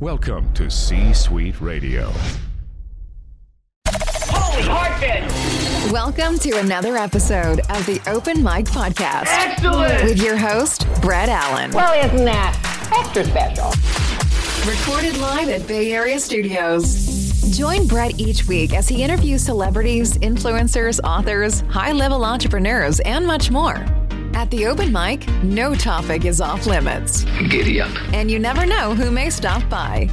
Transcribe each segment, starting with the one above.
Welcome to C Suite Radio. Holy heartbeat! Welcome to another episode of the Open Mic Podcast Excellent! with your host, Brett Allen. Well, isn't that extra special? Recorded live at Bay Area Studios. Join Brett each week as he interviews celebrities, influencers, authors, high level entrepreneurs, and much more. At the open mic, no topic is off limits. Giddy up. And you never know who may stop by.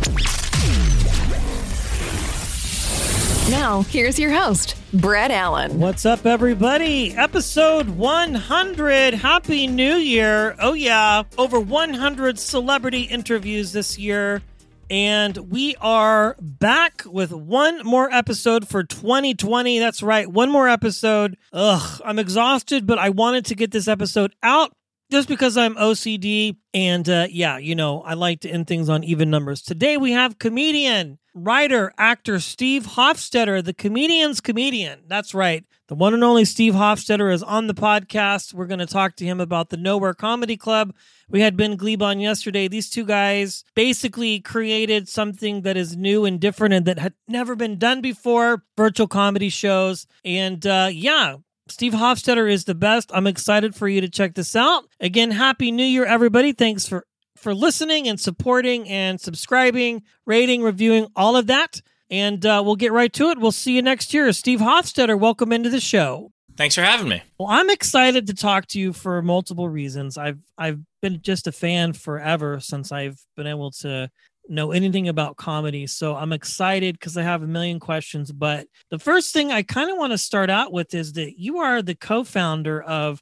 Now, here's your host, Brett Allen. What's up, everybody? Episode 100. Happy New Year. Oh, yeah. Over 100 celebrity interviews this year. And we are back with one more episode for 2020. That's right, one more episode. Ugh, I'm exhausted, but I wanted to get this episode out just because I'm OCD. And uh, yeah, you know, I like to end things on even numbers. Today we have comedian, writer, actor Steve Hofstetter, the comedian's comedian. That's right. The one and only Steve Hofstetter is on the podcast. We're going to talk to him about the Nowhere Comedy Club. We had Ben Gleib on yesterday. These two guys basically created something that is new and different and that had never been done before virtual comedy shows. And uh, yeah, Steve Hofstetter is the best. I'm excited for you to check this out. Again, happy new year everybody. Thanks for for listening and supporting and subscribing, rating, reviewing, all of that. And uh, we'll get right to it. We'll see you next year. Steve Hofstetter, welcome into the show. Thanks for having me. Well, I'm excited to talk to you for multiple reasons. I've I've been just a fan forever since I've been able to know anything about comedy. So I'm excited because I have a million questions. But the first thing I kind of want to start out with is that you are the co-founder of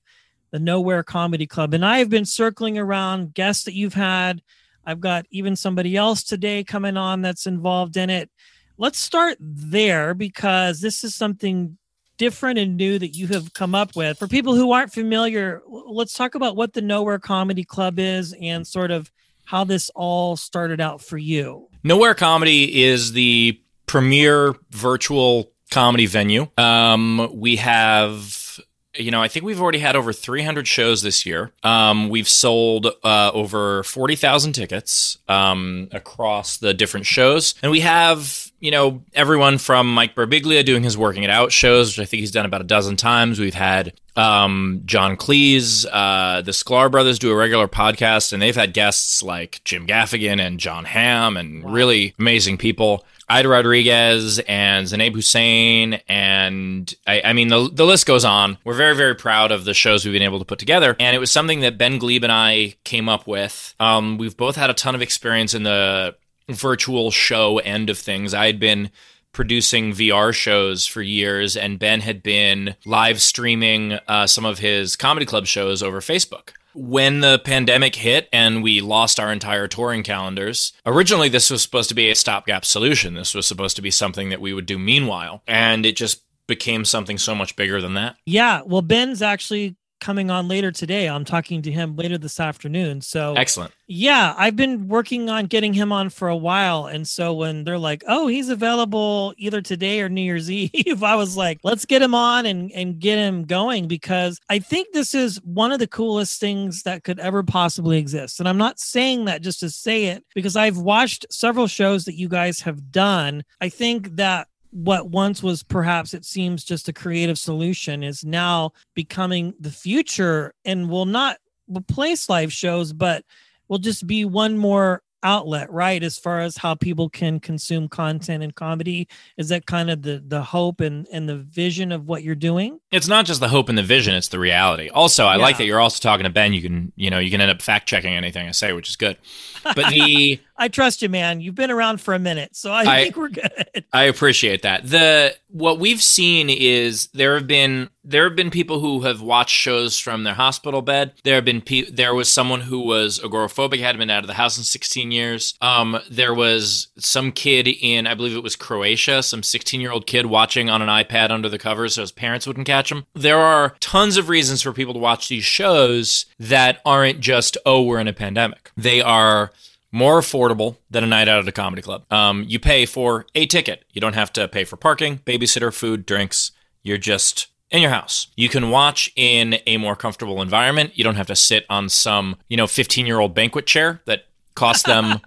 the Nowhere Comedy Club, and I have been circling around guests that you've had. I've got even somebody else today coming on that's involved in it. Let's start there because this is something different and new that you have come up with. For people who aren't familiar, let's talk about what the Nowhere Comedy Club is and sort of how this all started out for you. Nowhere Comedy is the premier virtual comedy venue. Um, we have you know, I think we've already had over 300 shows this year. Um, we've sold uh, over 40,000 tickets um, across the different shows. And we have, you know, everyone from Mike Birbiglia doing his Working It Out shows, which I think he's done about a dozen times. We've had um, John Cleese, uh, the Sklar brothers do a regular podcast, and they've had guests like Jim Gaffigan and Jon Hamm and wow. really amazing people. Ida Rodriguez and Zainab Hussein, and I, I, mean the the list goes on. We're very very proud of the shows we've been able to put together, and it was something that Ben Gleib and I came up with. Um, we've both had a ton of experience in the virtual show end of things. I had been producing VR shows for years, and Ben had been live streaming uh, some of his comedy club shows over Facebook when the pandemic hit and we lost our entire touring calendars, originally this was supposed to be a stopgap solution. This was supposed to be something that we would do meanwhile. And it just became something so much bigger than that. Yeah. Well, Ben's actually coming on later today. I'm talking to him later this afternoon. So excellent. Yeah, I've been working on getting him on for a while. And so when they're like, oh, he's available either today or New Year's Eve, I was like, let's get him on and, and get him going because I think this is one of the coolest things that could ever possibly exist. And I'm not saying that just to say it because I've watched several shows that you guys have done. I think that what once was perhaps it seems just a creative solution is now becoming the future and will not replace live shows but will just be one more outlet right as far as how people can consume content and comedy. Is that kind of the the hope and and the vision of what you're doing? It's not just the hope and the vision it's the reality. Also i yeah. like that you're also talking to ben. You can you know you can end up fact checking anything i say which is good. But the I trust you, man. You've been around for a minute, so I, I, think we're good. I appreciate that. The what we've seen is there have been there have been people who have watched shows from their hospital bed. There have been pe- there was someone who was agoraphobic, hadn't been out of the house in 16 years. Um, there was some kid in I believe it was Croatia, some 16 year old kid watching on an iPad under the covers so his parents wouldn't catch him. There are tons of reasons for people to watch these shows that aren't just oh we're in a pandemic. They are more affordable than a night out at a comedy club. Um, you pay for a ticket. You don't have to pay for parking, babysitter, food, drinks. You're just in your house. You can watch in a more comfortable environment. You don't have to sit on some, you know, 15 year old banquet chair that cost them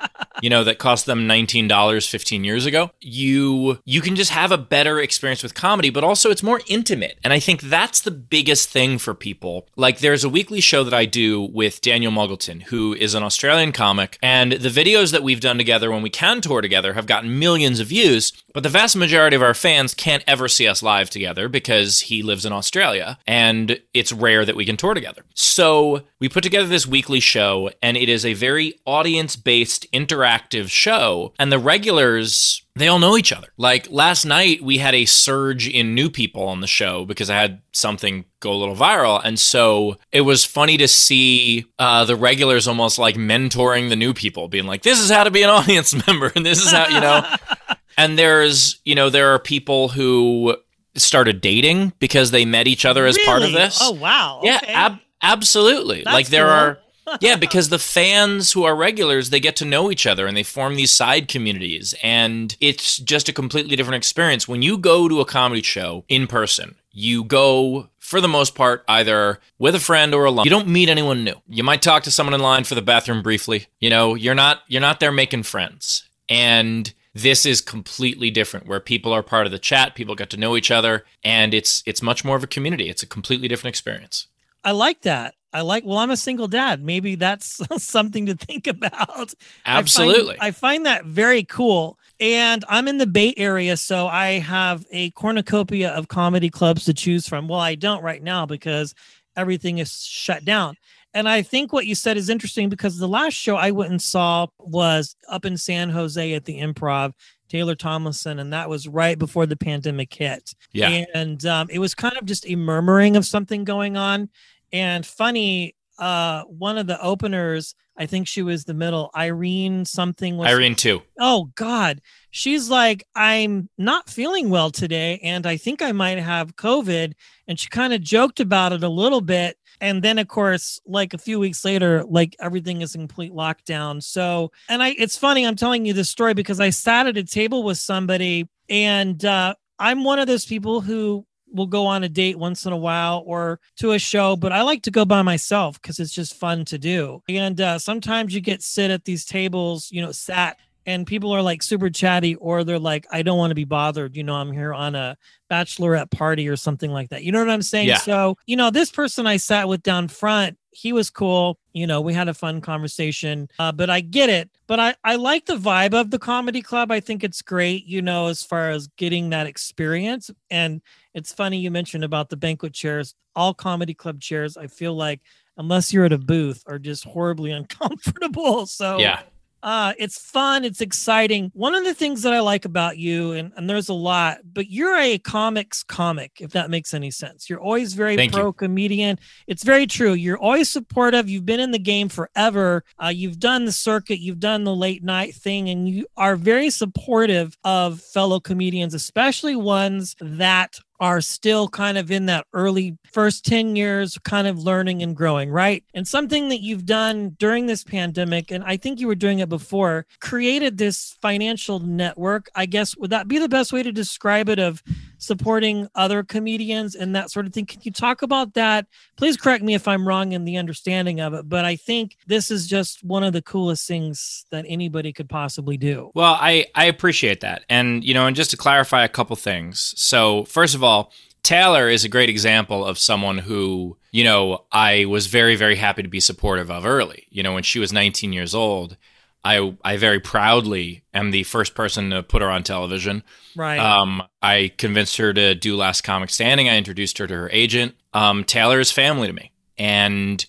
you know that cost them $19 15 years ago you you can just have a better experience with comedy but also it's more intimate. And i think that's the biggest thing for people. Like there's a weekly show that i do with daniel muggleton who is an australian comic and the videos that we've done together when we can tour together have gotten millions of views but the vast majority of our fans can't ever see us live together because he lives in australia and it's rare that we can tour together. So we put together this weekly show and it is a very audience based interactive show and the regulars they all know each other. Like last night, we had a surge in new people on the show because I had something go a little viral. And so it was funny to see uh, the regulars almost like mentoring the new people, being like, this is how to be an audience member. And this is how, you know. and there's, you know, there are people who started dating because they met each other as really? part of this. Oh, wow. Yeah, okay. ab- absolutely. That's like there cool. are yeah, because the fans who are regulars, they get to know each other and they form these side communities. And it's just a completely different experience. When you go to a comedy show in person, you go for the most part either with a friend or alone. You don't meet anyone new. You might talk to someone in line for the bathroom briefly. You know, you're not you're not there making friends. And this is completely different where people are part of the chat, people get to know each other, and it's it's much more of a community. It's a completely different experience. I like that. I like. Well, I'm a single dad. Maybe that's something to think about. Absolutely. I find, I find that very cool. And I'm in the Bay Area, so I have a cornucopia of comedy clubs to choose from. Well, I don't right now because everything is shut down. And I think what you said is interesting because the last show I went and saw was up in San Jose at the Improv. Taylor Tomlinson, and that was right before the pandemic hit. Yeah. And um, it was kind of just a murmuring of something going on. And funny, uh, one of the openers, I think she was the middle, Irene something was Irene too. Oh God. She's like, I'm not feeling well today, and I think I might have COVID. And she kind of joked about it a little bit. And then of course, like a few weeks later, like everything is in complete lockdown. So and I it's funny, I'm telling you this story because I sat at a table with somebody and uh I'm one of those people who will go on a date once in a while or to a show, but I like to go by myself because it's just fun to do. And uh, sometimes you get sit at these tables, you know, sat and people are like super chatty or they're like, I don't want to be bothered. You know, I'm here on a bachelorette party or something like that. You know what I'm saying? Yeah. So, you know, this person I sat with down front, he was cool. You know, we had a fun conversation, uh, but I get it. But I, I like the vibe of the comedy club. I think it's great, you know, as far as getting that experience. And it's funny you mentioned about the banquet chairs, all comedy club chairs. I feel like, unless you're at a booth, are just horribly uncomfortable. So, Yeah. Uh, it's fun. It's exciting. One of the things that I like about you, and, and there's a lot, but you're a comics comic, if that makes any sense. You're always very Thank you. pro comedian. It's very true. You're always supportive. You've been in the game forever. Uh, you've done the circuit, you've done the late night thing, and you are very supportive of fellow comedians, especially ones that are still kind of in that early first 10 years kind of learning and growing right? And something that you've done during this pandemic and i think you were doing it before created this financial network. I guess would that be the best way to describe it of supporting other comedians and that sort of thing can you talk about that please correct me if i'm wrong in the understanding of it but i think this is just one of the coolest things that anybody could possibly do Well, I I appreciate that, and you know, and just to clarify a couple things. So, first of all, Taylor is a great example of someone who you know I was very very happy to be supportive of early. You know, when she was 19 years old, I I very proudly am the first person to put her on television. right Um, I convinced her to do Last Comic Standing. I introduced her to her agent. Um, Taylor is family to me, and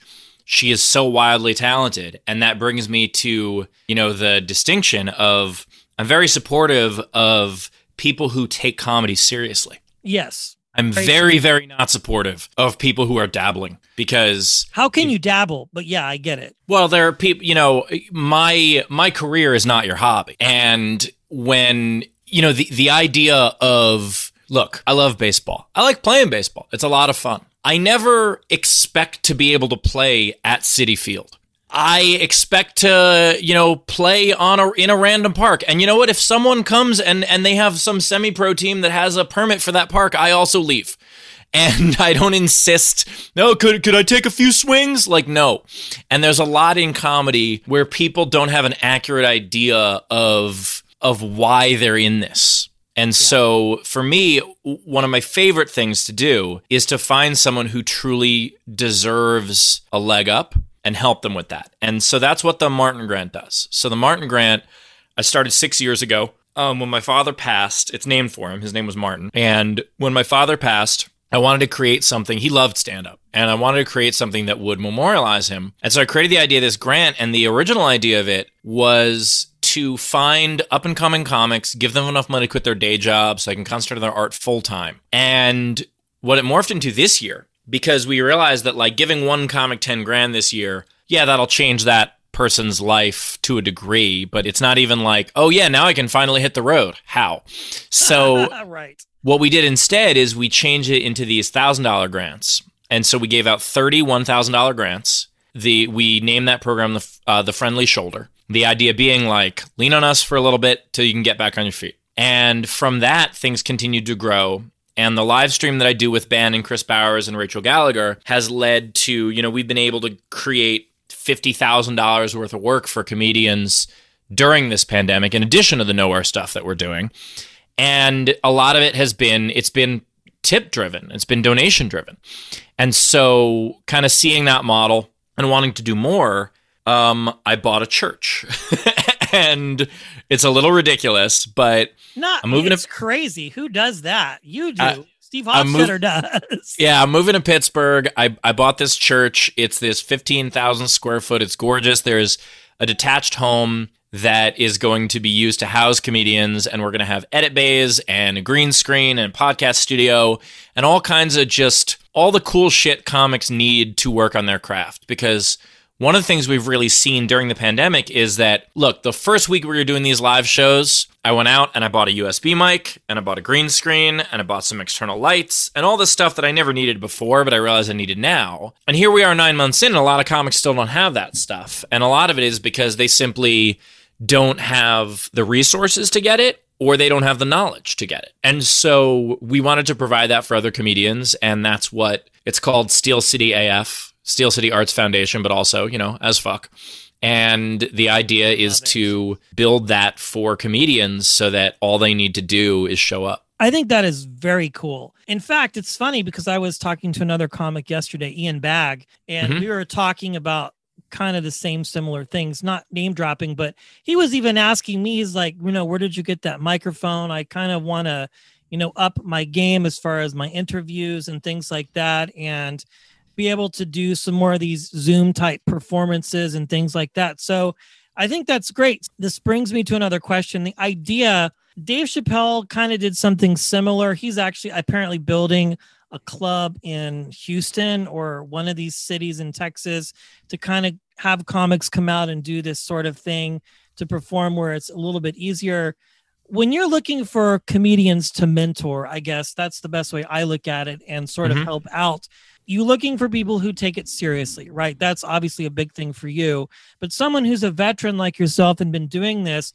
she is so wildly talented, and that brings me to you know the distinction of I'm very supportive of people who take comedy seriously. yes I'm Very very not supportive of people who are dabbling because how can you dabble but yeah i get it well, there are people, you know, my my career is not your hobby. And when, you know, the the idea of look, I love baseball. I like playing baseball. It's a lot of fun. I never expect to be able to play at Citi Field. I expect to, you know, play on a in a random park. And you know what? If someone comes and and they have some semi-pro team that has a permit for that park, I also leave. and I don't insist, no, could, could I take a few swings? Like, no. And there's a lot in comedy where people don't have an accurate idea of, of why they're in this. And so for me, one of my favorite things to do is to find someone who truly deserves a leg up and help them with that. And so that's what the Martin Grant does. So the Martin Grant, I started six years ago. Um, when my father passed, it's named for him. His name was Martin. And when my father passed, I wanted to create something. He loved stand up, and I wanted to create something that would memorialize him. And so I created the idea of this grant, and the original idea of it was to find up and coming comics, give them enough money to quit their day job so they can concentrate on their art full time. And what it morphed into this year, because we realized that like giving one comic 10 grand this year, yeah, that'll change that person's life to a degree, but it's not even like, oh yeah, now I can finally hit the road. How? So right. what we did instead is we changed it into these thousand dollar grants, and so we gave out thirty one thousand dollar grants. The we named that program the uh, the Friendly Shoulder. The idea being like lean on us for a little bit till you can get back on your feet. And from that, things continued to grow. And the live stream that I do with Ben and Chris Bowers and Rachel Gallagher has led to, you know, we've been able to create $50,000 worth of work for comedians during this pandemic, in addition to the nowhere stuff that we're doing. And a lot of it has been, it's been tip driven, it's been donation driven. And so, kind of seeing that model and wanting to do more, um, I bought a church. and it's a little ridiculous, but Not I'm moving it's to- crazy. Who does that? You do. Uh, Steve I'm mov- does. Yeah, I'm moving to Pittsburgh. I, I bought this church. It's this 15,000 square foot. It's gorgeous. There's a detached home that is going to be used to house comedians, and we're going to have edit bays and a green screen and podcast studio and all kinds of just all the cool shit comics need to work on their craft. Because one of the things we've really seen during the pandemic is that, look, the first week we were doing these live shows, I went out and I bought a USB mic and I bought a green screen and I bought some external lights and all this stuff that I never needed before, but I realized I needed now. And here we are nine months in, and a lot of comics still don't have that stuff. And a lot of it is because they simply don't have the resources to get it or they don't have the knowledge to get it. And so we wanted to provide that for other comedians, and that's what it's called Steel City AF, Steel City Arts Foundation, but also, you know, as fuck. And the idea is to build that for comedians so that all they need to do is show up. I think that is very cool. In fact, it's funny because I was talking to another comic yesterday, Ian Bagg, and Mhm. we were talking about kind of the same similar things, not name dropping, but he was even asking me, he's like, you know, where did you get that microphone? I kind of want to, you know, up my game as far as my interviews and things like that. And be able to do some more of these Zoom type performances and things like that. So I think that's great. This brings me to another question. The idea Dave Chappelle kind of did something similar. He's actually apparently building a club in Houston or one of these cities in Texas to kind of have comics come out and do this sort of thing to perform where it's a little bit easier. When you're looking for comedians to mentor, I guess that's the best way I look at it and sort of Mhm. help out. You looking for people who take it seriously, right? That's obviously a big thing for you. But someone who's a veteran like yourself and been doing this,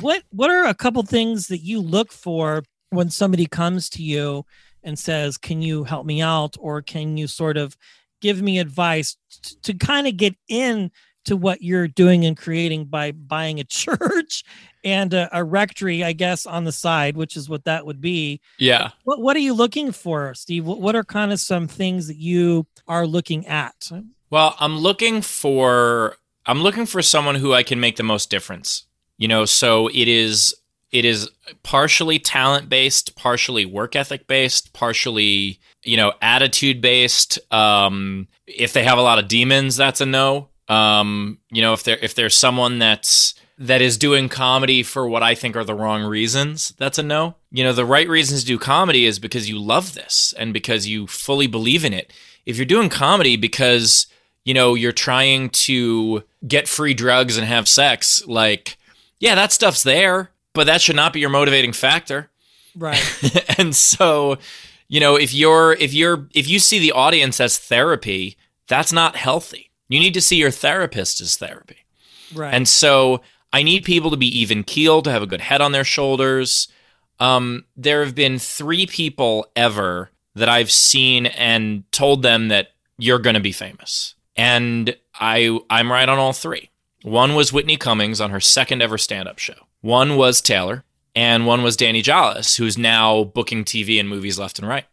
what what are a couple things that you look for when somebody comes to you and says, "Can you help me out?" or "Can you sort of give me advice t- to kind of get in to what you're doing and creating by buying a church and a, a rectory, I guess, on the side, which is what that would be. Yeah. What What are you looking for, Steve? What, what are kind of some things that you are looking at? Well, I'm looking for I'm looking for someone who I can make the most difference. You know, so it is it is partially talent based, partially work ethic based, partially, you know, attitude based. Um if they have a lot of demons, that's a no. Um, you know, if they're if there's someone that's that is doing comedy for what I think are the wrong reasons, that's a no. You know, the right reasons to do comedy is because you love this and because you fully believe in it. If you're doing comedy because, you know, you're trying to get free drugs and have sex, like, yeah, that stuff's there, but that should not be your motivating factor. Right. and so, you know, if you're if you're if you see the audience as therapy, that's not healthy. You need to see your therapist as therapy. Right. And so I need people to be even keeled, to have a good head on their shoulders. Um, there have been three people ever that I've seen and told them that you're going to be famous. And I I'm right on all three. One was Whitney Cummings on her second ever stand-up show. One was Taylor, and one was Danny Jolles, who's now booking TV and movies left and right.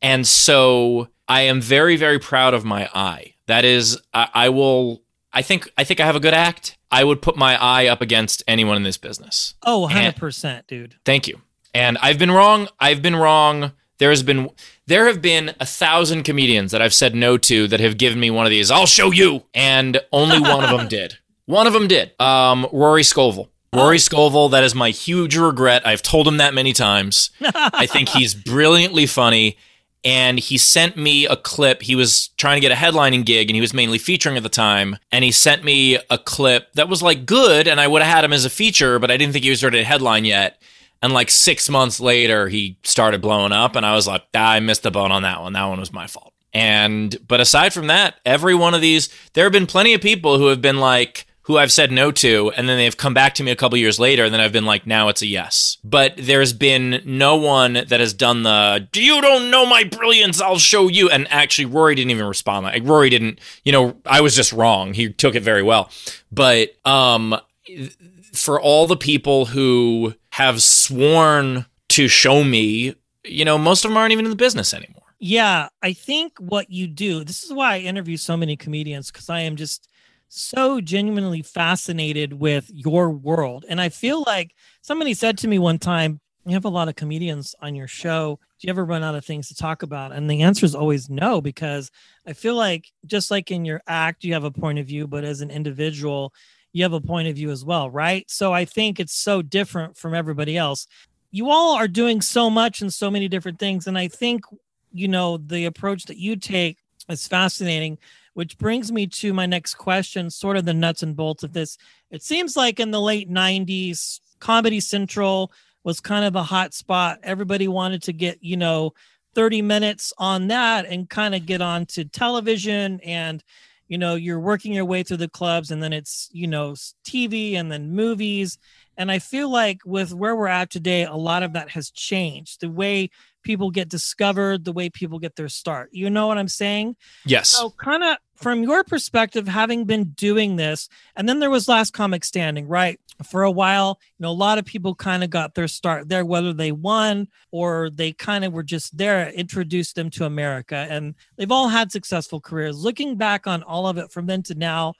And so I am very, very proud of my eye. That is, I, I will. I think I think I have a good act. I would put my eye up against anyone in this business. Oh, 100%, and, dude. Thank you. And I've been wrong. I've been wrong. There has been there have been a thousand comedians that I've said no to that have given me one of these. I'll show you, and only one of them did. One of them did. Um, Rory Scovel. Rory Scovel, that is my huge regret. I've told him that many times. I think he's brilliantly funny. And he sent me a clip. He was trying to get a headlining gig and he was mainly featuring at the time. And he sent me a clip that was like good. And I would have had him as a feature, but I didn't think he was ready to headline yet. And like six months later, he started blowing up. And I was like, ah, I missed the boat on that one. That one was my fault. And, but aside from that, every one of these, there have been plenty of people who have been like, who I've said no to, and then they've come back to me a couple years later, and then I've been like, now it's a yes. But there's been no one that has done the, you don't know my brilliance, I'll show you. And actually, Rory didn't even respond. Like, Rory didn't, you know, I was just wrong. He took it very well. But, um, for all the people who have sworn to show me, you know, most of them aren't even in the business anymore. Yeah, I think what you do, this is why I interview so many comedians because I am just so genuinely fascinated with your world. And I feel like somebody said to me one time, You have a lot of comedians on your show. Do you ever run out of things to talk about? And the answer is always no, because I feel like just like in your act, you have a point of view, but as an individual, you have a point of view as well, right? So I think it's so different from everybody else. You all are doing so much and so many different things. And I think, you know, the approach that you take is fascinating which brings me to my next question, sort of the nuts and bolts of this. It seems like in the late 90s, Comedy Central was kind of a hot spot. Everybody wanted to get, you know, 30 minutes on that and kind of get on to television and you know you're working your way through the clubs and then it's you know tv and then movies and i feel like with where we're at today a lot of that has changed the way people get discovered the way people get their start you know what i'm saying yes so kind of from your perspective, having been doing this, and then there was Last Comic Standing, right? For a while, you know, a lot of people kind of got their start there, whether they won or they kind of were just there, introduced them to America, and they've all had successful careers. Looking back on all of it from then to now,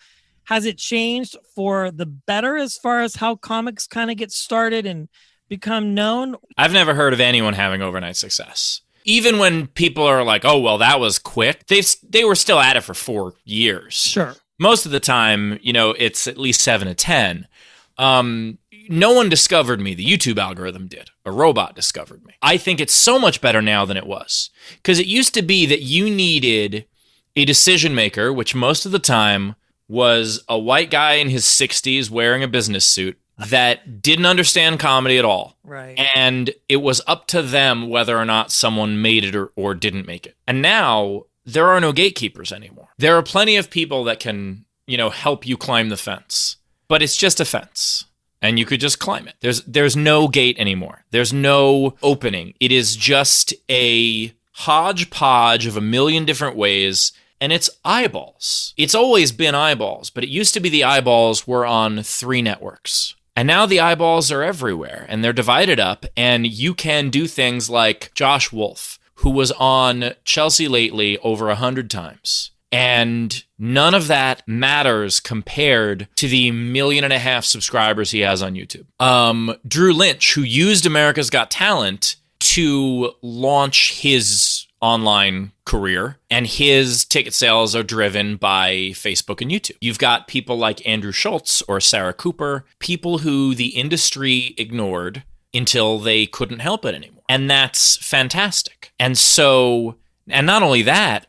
has it changed for the better as far as how comics kind of get started and become known? I've never heard of anyone having overnight success even when people are like, "Oh, well, that was quick," they they were still at it for four years. Sure. Most of the time, you know, it's at least seven to ten. Um, no one discovered me. The YouTube algorithm did. A robot discovered me. I think it's so much better now than it was because it used to be that you needed a decision maker, which most of the time was a white guy in his 60s wearing a business suit that didn't understand comedy at all. Right. And it was up to them whether or not someone made it or, or didn't make it. And now there are no gatekeepers anymore. There are plenty of people that can, you know, help you climb the fence. But it's just a fence. And you could just climb it. There's there's no gate anymore. There's no opening. It is just a hodgepodge of a million different ways and it's eyeballs. It's always been eyeballs, but it used to be the eyeballs were on three networks. And now the eyeballs are everywhere and they're divided up, and you can do things like Josh Wolf, who was on Chelsea lately over a hundred times. And none of that matters compared to the million and a half subscribers he has on YouTube. Um, Drew Lynch, who used America's Got Talent to launch his online career, and his ticket sales are driven by Facebook and YouTube. You've got people like Andrew Schulz or Sarah Cooper, people who the industry ignored until they couldn't help it anymore. And that's fantastic. And so, and not only that,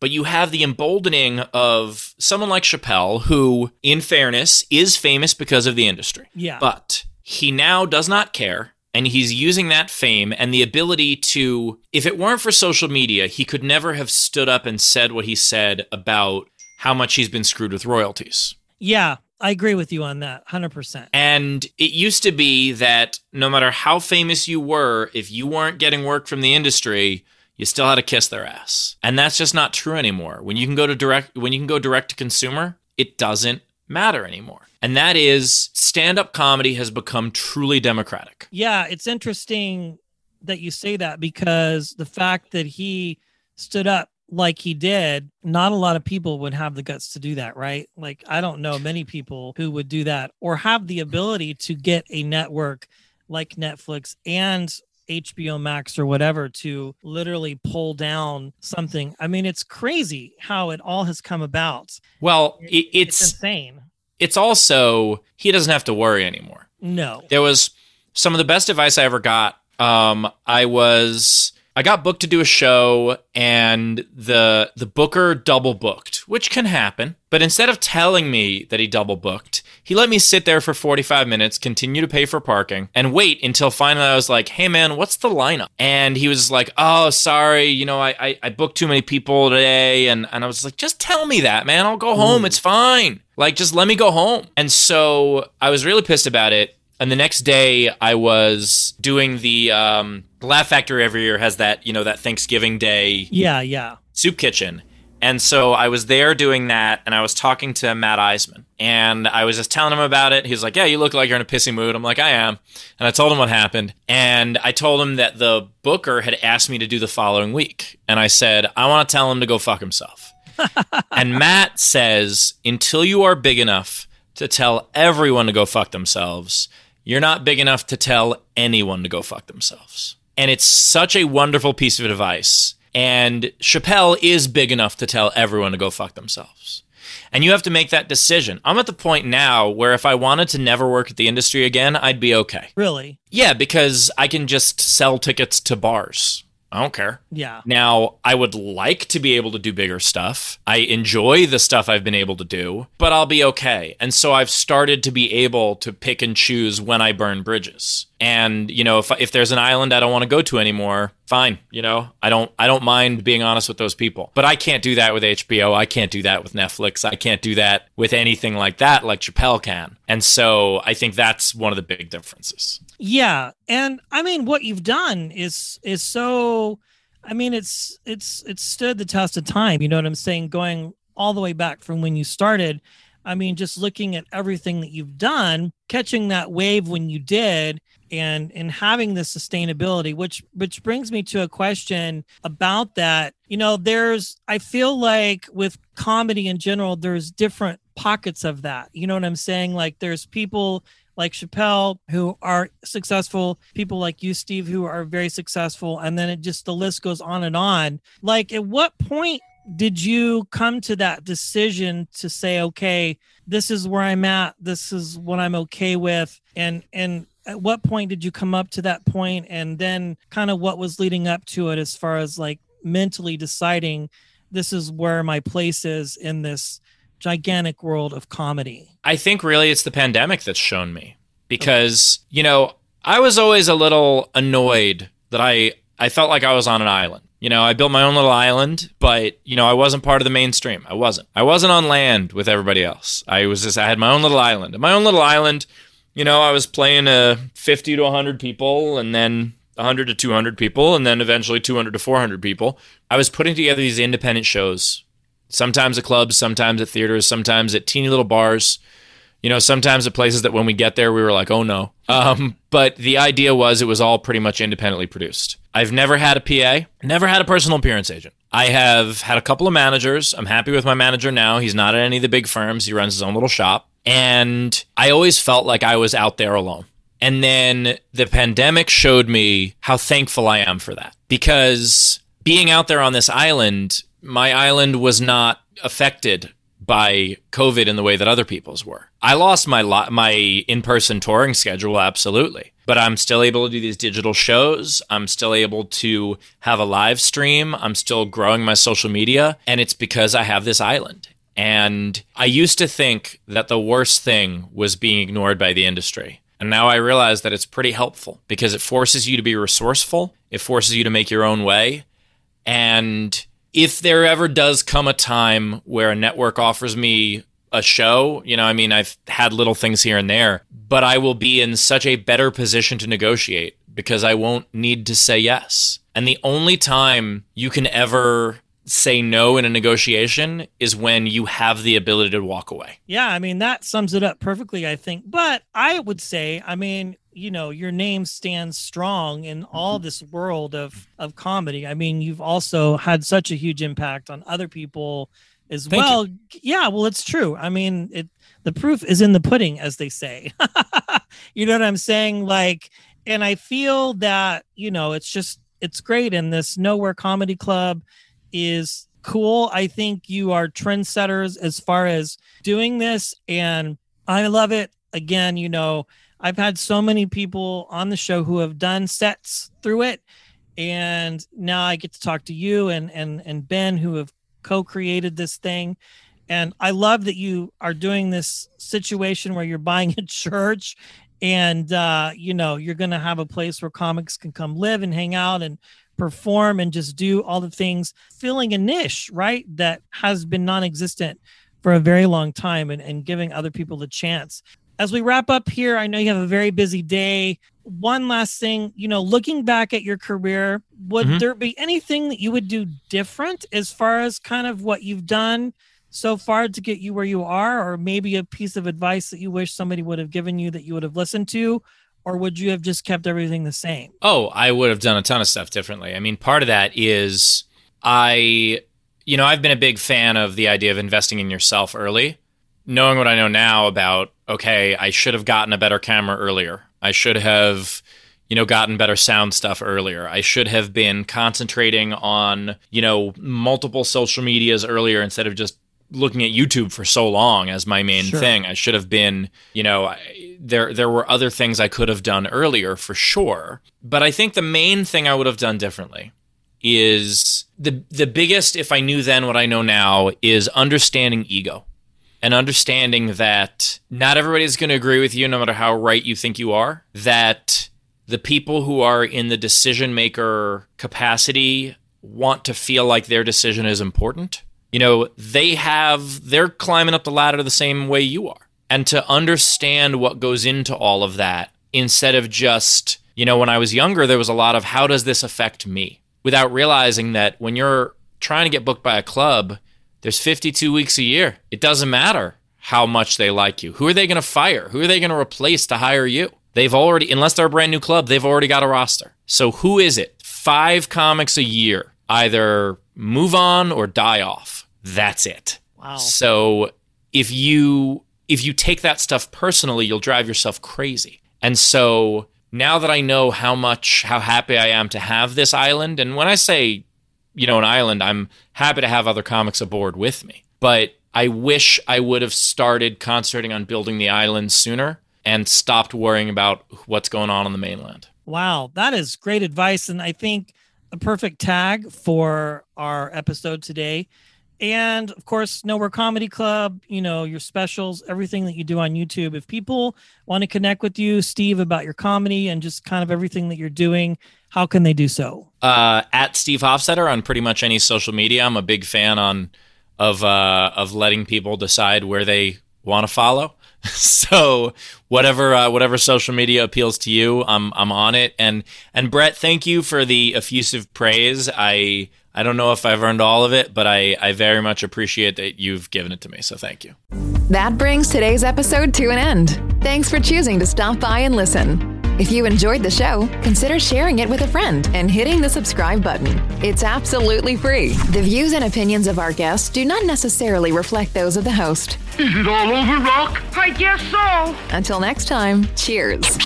but you have the emboldening of someone like Chappelle, who, in fairness, is famous because of the industry. Yeah. But he now does not care and he's using that fame and the ability to if it weren't for social media he could never have stood up and said what he said about how much he's been screwed with royalties yeah i agree with you on that 100% and it used to be that no matter how famous you were if you weren't getting work from the industry you still had to kiss their ass. And that's just not true anymore. When you can go to direct when you can go direct to consumer, it doesn't matter anymore. And that is stand up comedy has become truly democratic. Yeah, it's interesting that you say that because the fact that he stood up like he did, not a lot of people would have the guts to do that, right? Like, I don't know many people who would do that or have the ability to get a network like Netflix and HBO Max or whatever to literally pull down something. I mean, it's crazy how it all has come about. Well, it, it's, it's insane. It's also, he doesn't have to worry anymore. No. There was some of the best advice I ever got. Um, I was I got booked to do a show and the the booker double booked, which can happen. But instead of telling me that he double booked, he let me sit there for 45 minutes, continue to pay for parking, and wait until finally I was like, hey man, what's the lineup? And he was like, oh, sorry, you know, I, I, I booked too many people today. And, and I was like, just tell me that, man. I'll go home. Hmm. It's fine. Like, just let me go home. And so I was really pissed about it. And the next day, I was doing the um, Laugh Factory every year has that you know that Thanksgiving Day yeah yeah soup kitchen, and so I was there doing that, and I was talking to Matt Iseman, and I was just telling him about it. He was like, "Yeah, you look like you're in a pissy mood." I'm like, "I am," and I told him what happened, and I told him that the booker had asked me to do the following week, and I said, "I want to tell him to go fuck himself." and Matt says, "Until you are big enough." To tell everyone to go fuck themselves, you're not big enough to tell anyone to go fuck themselves. And it's such a wonderful piece of advice. And Chappelle is big enough to tell everyone to go fuck themselves. And you have to make that decision. I'm at the point now where if I wanted to never work at the industry again, I'd be okay. Really? Yeah, because I can just sell tickets to bars. I don't care. Yeah. Now, I would like to be able to do bigger stuff. I enjoy the stuff I've been able to do, but I'll be okay. And so I've started to be able to pick and choose when I burn bridges. And, you know, if if there's an island I don't want to go to anymore, fine, you know. I don't I don't mind being honest with those people. But I can't do that with HBO. I can't do that with Netflix. I can't do that with anything like that like Chappelle can. And so I think that's one of the big differences. Yeah, and I mean, what you've done is is so. I mean, it's it's it's stood the test of time. You know what I'm saying? Going all the way back from when you started. I mean, just looking at everything that you've done, catching that wave when you did, and and having the sustainability, which which brings me to a question about that. You know, there's I feel like with comedy in general, there's different pockets of that. You know what I'm saying? Like there's people like Chappelle who are successful, people like you, Steve, who are very successful, and then it just the list goes on and on. Like, at what point did you come to that decision to say, okay, this is where I'm at, this is what I'm okay with, and and at what point did you come up to that point, and then kind of what was leading up to it as far as like mentally deciding this is where my place is in this gigantic world of comedy? I think really it's the pandemic that's shown me because, okay. you know, I was always a little annoyed that I I felt like I was on an island. You know, I built my own little island, but you know, I wasn't part of the mainstream. I wasn't. I wasn't on land with everybody else. I was just I had my own little island. And my own little island, you know, I was playing to 50 to 100 people and then 100 to 200 people and then eventually 200 to 400 people. I was putting together these independent shows sometimes at clubs, sometimes at theaters, sometimes at teeny little bars. You know, sometimes at places that when we get there, we were like, oh no. Um, but the idea was it was all pretty much independently produced. I've never had a PA, never had a personal appearance agent. I have had a couple of managers. I'm happy with my manager now. He's not at any of the big firms, he runs his own little shop. And I always felt like I was out there alone. And then the pandemic showed me how thankful I am for that because being out there on this island my island was not affected by COVID in the way that other people's were. I lost my lo- my in-person touring schedule absolutely, but I'm still able to do these digital shows. I'm still able to have a live stream. I'm still growing my social media, and it's because I have this island. And I used to think that the worst thing was being ignored by the industry. And now I realize that it's pretty helpful because it forces you to be resourceful. It forces you to make your own way. And if there ever does come a time where a network offers me a show, you know, I mean, I've had little things here and there, but I will be in such a better position to negotiate because I won't need to say yes. And the only time you can ever say no in a negotiation is when you have the ability to walk away. Yeah, I mean that sums it up perfectly, I think. But I would say, I mean, you know, your name stands strong in all mm-hmm. this world of of comedy. I mean, you've also had such a huge impact on other people as Thank well. You. Yeah, well, it's true. I mean, it the proof is in the pudding, as they say. you know what I'm saying? Like, and I feel that, you know, it's just it's great. in this Nowhere Comedy Club is cool. I think you are trendsetters as far as doing this, and I love it. Again, you know, I've had so many people on the show who have done sets through it, and now I get to talk to you and and and Ben who have co-created this thing. And I love that you are doing this situation where you're buying a church and uh, you know you're going to have a place where comics can come live and hang out and perform and just do all the things filling a niche right that has been non-existent for a very long time and, and giving other people the chance as we wrap up here i know you have a very busy day one last thing you know looking back at your career would mm-hmm. there be anything that you would do different as far as kind of what you've done so far to get you where you are, or maybe a piece of advice that you wish somebody would have given you that you would have listened to? Or would you have just kept everything the same? Oh, I would have done a ton of stuff differently. I mean, part of that is I, you know, I've been a big fan of the idea of investing in yourself early. Knowing what I know now about, okay, I should have gotten a better camera earlier. I should have you know, gotten better sound stuff earlier. I should have been concentrating on, you know, multiple social medias earlier instead of just looking at YouTube for so long as my main sure. thing. I should have been, you know, I, there there were other things I could have done earlier for sure. But I think the main thing I would have done differently is the the biggest if I knew then what I know now is understanding ego. And understanding that not everybody is going to agree with you no matter how right you think you are, that the people who are in the decision maker capacity want to feel like their decision is important you know, they have, they're climbing up the ladder the same way you are. And to understand what goes into all of that instead of just, you know, when I was younger, there was a lot of how does this affect me without realizing that when you're trying to get booked by a club, there's 52 weeks a year. It doesn't matter how much they like you. Who are they going to fire? Who are they going to replace to hire you? They've already, unless they're a brand new club, they've already got a roster. So who is it? Five comics a year either move on or die off that's it. Wow. So if you if you take that stuff personally, you'll drive yourself crazy. And so now that I know how much how happy I am to have this island, and when I say, you know, an island, I'm happy to have other comics aboard with me. But I wish I would have started concentrating on building the island sooner and stopped worrying about what's going on on the mainland. Wow, that is great advice. And I think a perfect tag for our episode today. And of course nowhere comedy club you know your specials everything that you do on youtube. If people want to connect with you steve about your comedy and just kind of everything that you're doing how can they do so? Uh, at steve hofstetter on pretty much any social media. I'm a big fan on of uh, of letting people decide where they want to follow so whatever uh, whatever social media appeals to you i'm i'm on it and and brett thank you for the effusive praise i I don't know if I've earned all of it, but I, I very much appreciate that you've given it to me. So thank you. That brings today's episode to an end. Thanks for choosing to stop by and listen. If you enjoyed the show, consider sharing it with a friend and hitting the subscribe button. It's absolutely free. The views and opinions of our guests do not necessarily reflect those of the host. Is it all over, Rock? I guess so. Until next time, cheers.